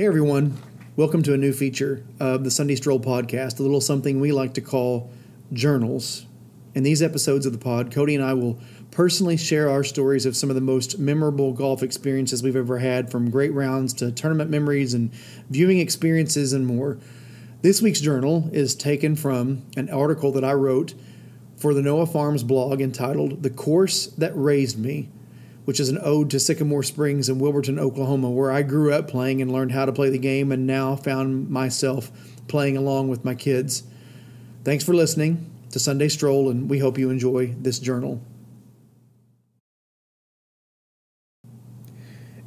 Hey everyone, welcome to a new feature of the Sunday Stroll podcast, a little something we like to call journals. In these episodes of the pod, Cody and I will personally share our stories of some of the most memorable golf experiences we've ever had, from great rounds to tournament memories and viewing experiences and more. This week's journal is taken from an article that I wrote for the Noah Farms blog entitled The Course That Raised Me which is an ode to Sycamore Springs in Wilburton, Oklahoma, where I grew up playing and learned how to play the game and now found myself playing along with my kids. Thanks for listening to Sunday Stroll, and we hope you enjoy this journal.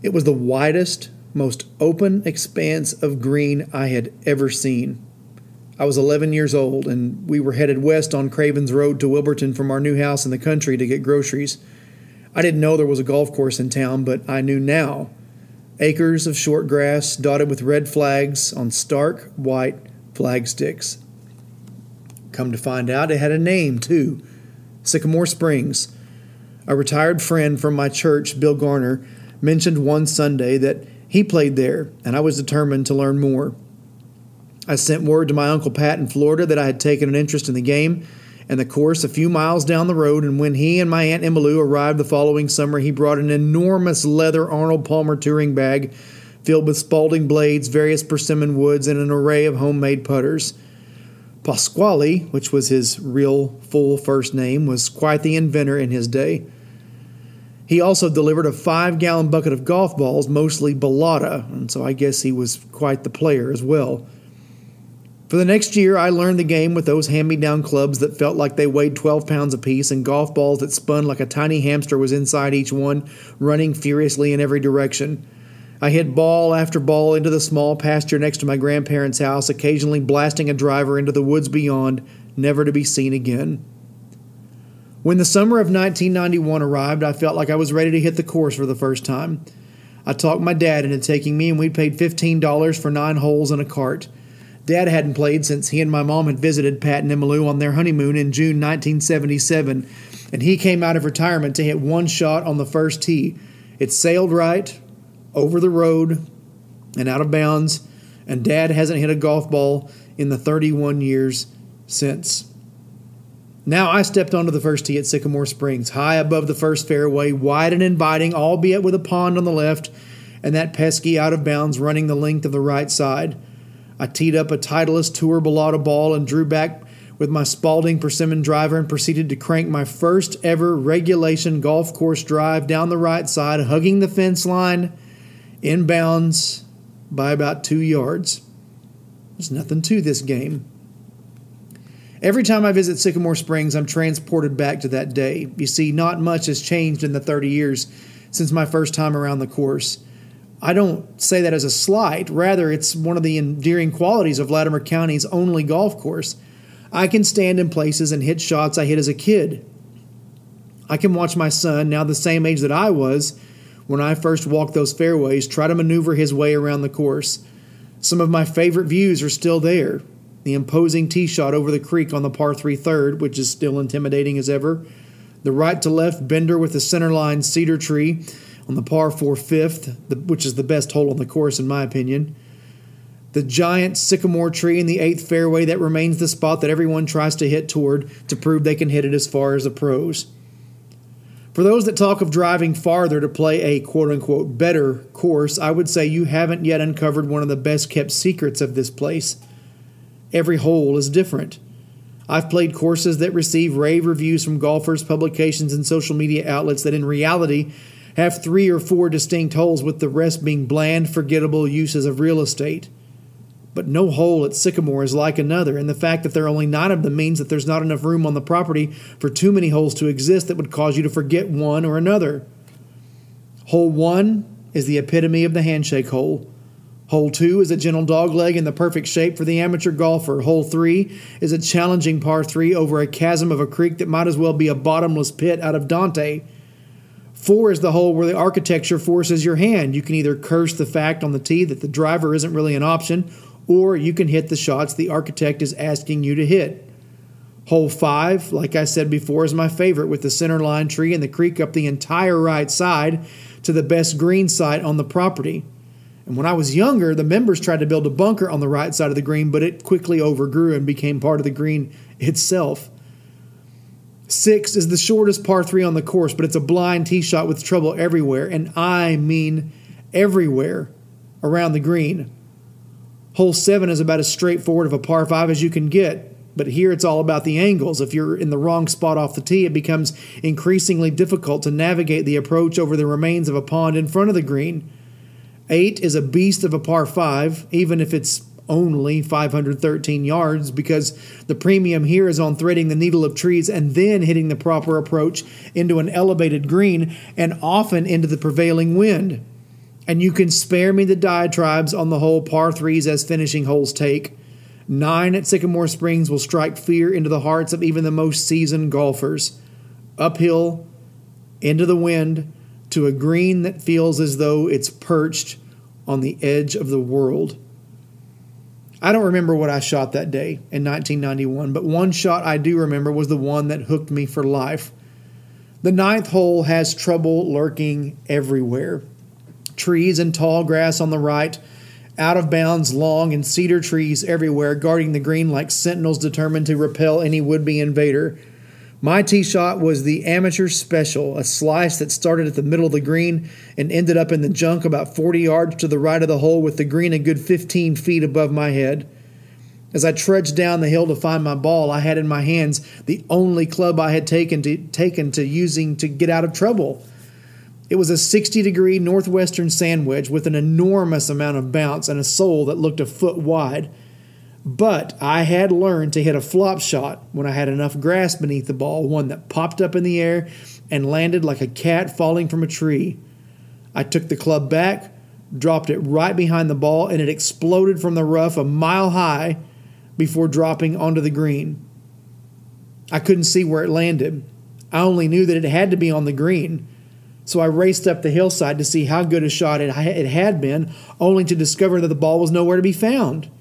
It was the widest, most open expanse of green I had ever seen. I was 11 years old, and we were headed west on Cravens Road to Wilburton from our new house in the country to get groceries. I didn't know there was a golf course in town, but I knew now. Acres of short grass dotted with red flags on stark white flag sticks. Come to find out, it had a name too Sycamore Springs. A retired friend from my church, Bill Garner, mentioned one Sunday that he played there, and I was determined to learn more. I sent word to my Uncle Pat in Florida that I had taken an interest in the game and the course a few miles down the road. And when he and my Aunt Emmylou arrived the following summer, he brought an enormous leather Arnold Palmer touring bag filled with Spalding blades, various persimmon woods, and an array of homemade putters. Pasquale, which was his real full first name, was quite the inventor in his day. He also delivered a five gallon bucket of golf balls, mostly Balata, and so I guess he was quite the player as well. For the next year, I learned the game with those hand me down clubs that felt like they weighed 12 pounds apiece and golf balls that spun like a tiny hamster was inside each one, running furiously in every direction. I hit ball after ball into the small pasture next to my grandparents' house, occasionally blasting a driver into the woods beyond, never to be seen again. When the summer of 1991 arrived, I felt like I was ready to hit the course for the first time. I talked my dad into taking me, and we paid $15 for nine holes and a cart. Dad hadn't played since he and my mom had visited Pat and Emmylou on their honeymoon in June 1977, and he came out of retirement to hit one shot on the first tee. It sailed right, over the road, and out of bounds, and Dad hasn't hit a golf ball in the 31 years since. Now I stepped onto the first tee at Sycamore Springs, high above the first fairway, wide and inviting, albeit with a pond on the left, and that pesky out of bounds running the length of the right side. I teed up a Titleist Tour Balata ball and drew back with my Spalding persimmon driver and proceeded to crank my first ever regulation golf course drive down the right side, hugging the fence line inbounds by about two yards. There's nothing to this game. Every time I visit Sycamore Springs, I'm transported back to that day. You see, not much has changed in the 30 years since my first time around the course. I don't say that as a slight. Rather, it's one of the endearing qualities of Latimer County's only golf course. I can stand in places and hit shots I hit as a kid. I can watch my son, now the same age that I was when I first walked those fairways, try to maneuver his way around the course. Some of my favorite views are still there. The imposing tee shot over the creek on the par 3 third, which is still intimidating as ever. The right to left bender with the centerline cedar tree on the par 4 fifth, which is the best hole on the course, in my opinion. The giant sycamore tree in the eighth fairway that remains the spot that everyone tries to hit toward to prove they can hit it as far as the pros. For those that talk of driving farther to play a quote unquote better course, I would say you haven't yet uncovered one of the best kept secrets of this place. Every hole is different. I've played courses that receive rave reviews from golfers, publications, and social media outlets that in reality have three or four distinct holes, with the rest being bland, forgettable uses of real estate. But no hole at Sycamore is like another, and the fact that there are only nine of them means that there's not enough room on the property for too many holes to exist that would cause you to forget one or another. Hole 1 is the epitome of the handshake hole. Hole 2 is a gentle dogleg in the perfect shape for the amateur golfer. Hole 3 is a challenging par 3 over a chasm of a creek that might as well be a bottomless pit out of Dante. Four is the hole where the architecture forces your hand. You can either curse the fact on the tee that the driver isn't really an option, or you can hit the shots the architect is asking you to hit. Hole 5, like I said before, is my favorite with the center line tree and the creek up the entire right side to the best green site on the property. And when I was younger, the members tried to build a bunker on the right side of the green, but it quickly overgrew and became part of the green itself. Six is the shortest par three on the course, but it's a blind tee shot with trouble everywhere, and I mean everywhere around the green. Hole seven is about as straightforward of a par five as you can get, but here it's all about the angles. If you're in the wrong spot off the tee, it becomes increasingly difficult to navigate the approach over the remains of a pond in front of the green. Eight is a beast of a par five, even if it's only 513 yards, because the premium here is on threading the needle of trees and then hitting the proper approach into an elevated green and often into the prevailing wind. And you can spare me the diatribes on the whole par threes as finishing holes take. Nine at Sycamore Springs will strike fear into the hearts of even the most seasoned golfers. Uphill, into the wind, to a green that feels as though it's perched on the edge of the world. I don't remember what I shot that day in 1991, but one shot I do remember was the one that hooked me for life. The ninth hole has trouble lurking everywhere trees and tall grass on the right, out of bounds long and cedar trees everywhere, guarding the green like sentinels determined to repel any would be invader. My tee shot was the amateur special, a slice that started at the middle of the green and ended up in the junk about 40 yards to the right of the hole with the green a good 15 feet above my head. As I trudged down the hill to find my ball, I had in my hands the only club I had taken to, taken to using to get out of trouble. It was a 60 degree northwestern sand wedge with an enormous amount of bounce and a sole that looked a foot wide. But I had learned to hit a flop shot when I had enough grass beneath the ball, one that popped up in the air and landed like a cat falling from a tree. I took the club back, dropped it right behind the ball, and it exploded from the rough a mile high before dropping onto the green. I couldn't see where it landed. I only knew that it had to be on the green. So I raced up the hillside to see how good a shot it had been, only to discover that the ball was nowhere to be found.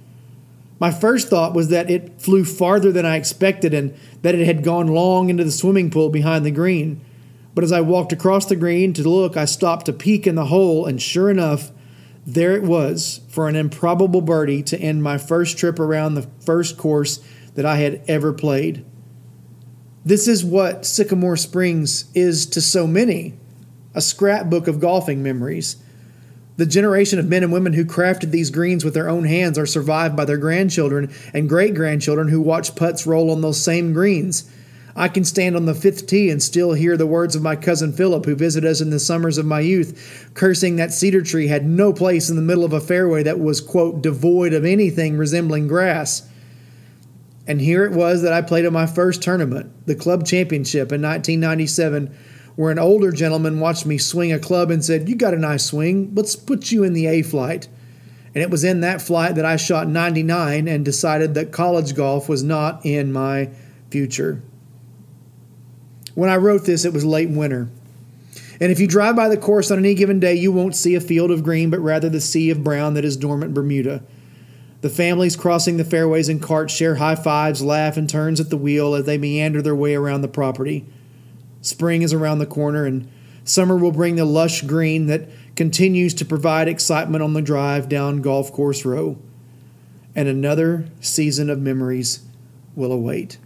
My first thought was that it flew farther than I expected and that it had gone long into the swimming pool behind the green. But as I walked across the green to look, I stopped to peek in the hole, and sure enough, there it was for an improbable birdie to end my first trip around the first course that I had ever played. This is what Sycamore Springs is to so many a scrapbook of golfing memories. The generation of men and women who crafted these greens with their own hands are survived by their grandchildren and great grandchildren who watch putts roll on those same greens. I can stand on the fifth tee and still hear the words of my cousin Philip, who visited us in the summers of my youth, cursing that cedar tree had no place in the middle of a fairway that was, quote, devoid of anything resembling grass. And here it was that I played at my first tournament, the club championship in 1997 where an older gentleman watched me swing a club and said, You got a nice swing. Let's put you in the A flight. And it was in that flight that I shot 99 and decided that college golf was not in my future. When I wrote this, it was late winter. And if you drive by the course on any given day, you won't see a field of green, but rather the sea of brown that is dormant Bermuda. The families crossing the fairways in carts share high fives, laugh, and turns at the wheel as they meander their way around the property. Spring is around the corner, and summer will bring the lush green that continues to provide excitement on the drive down Golf Course Row. And another season of memories will await.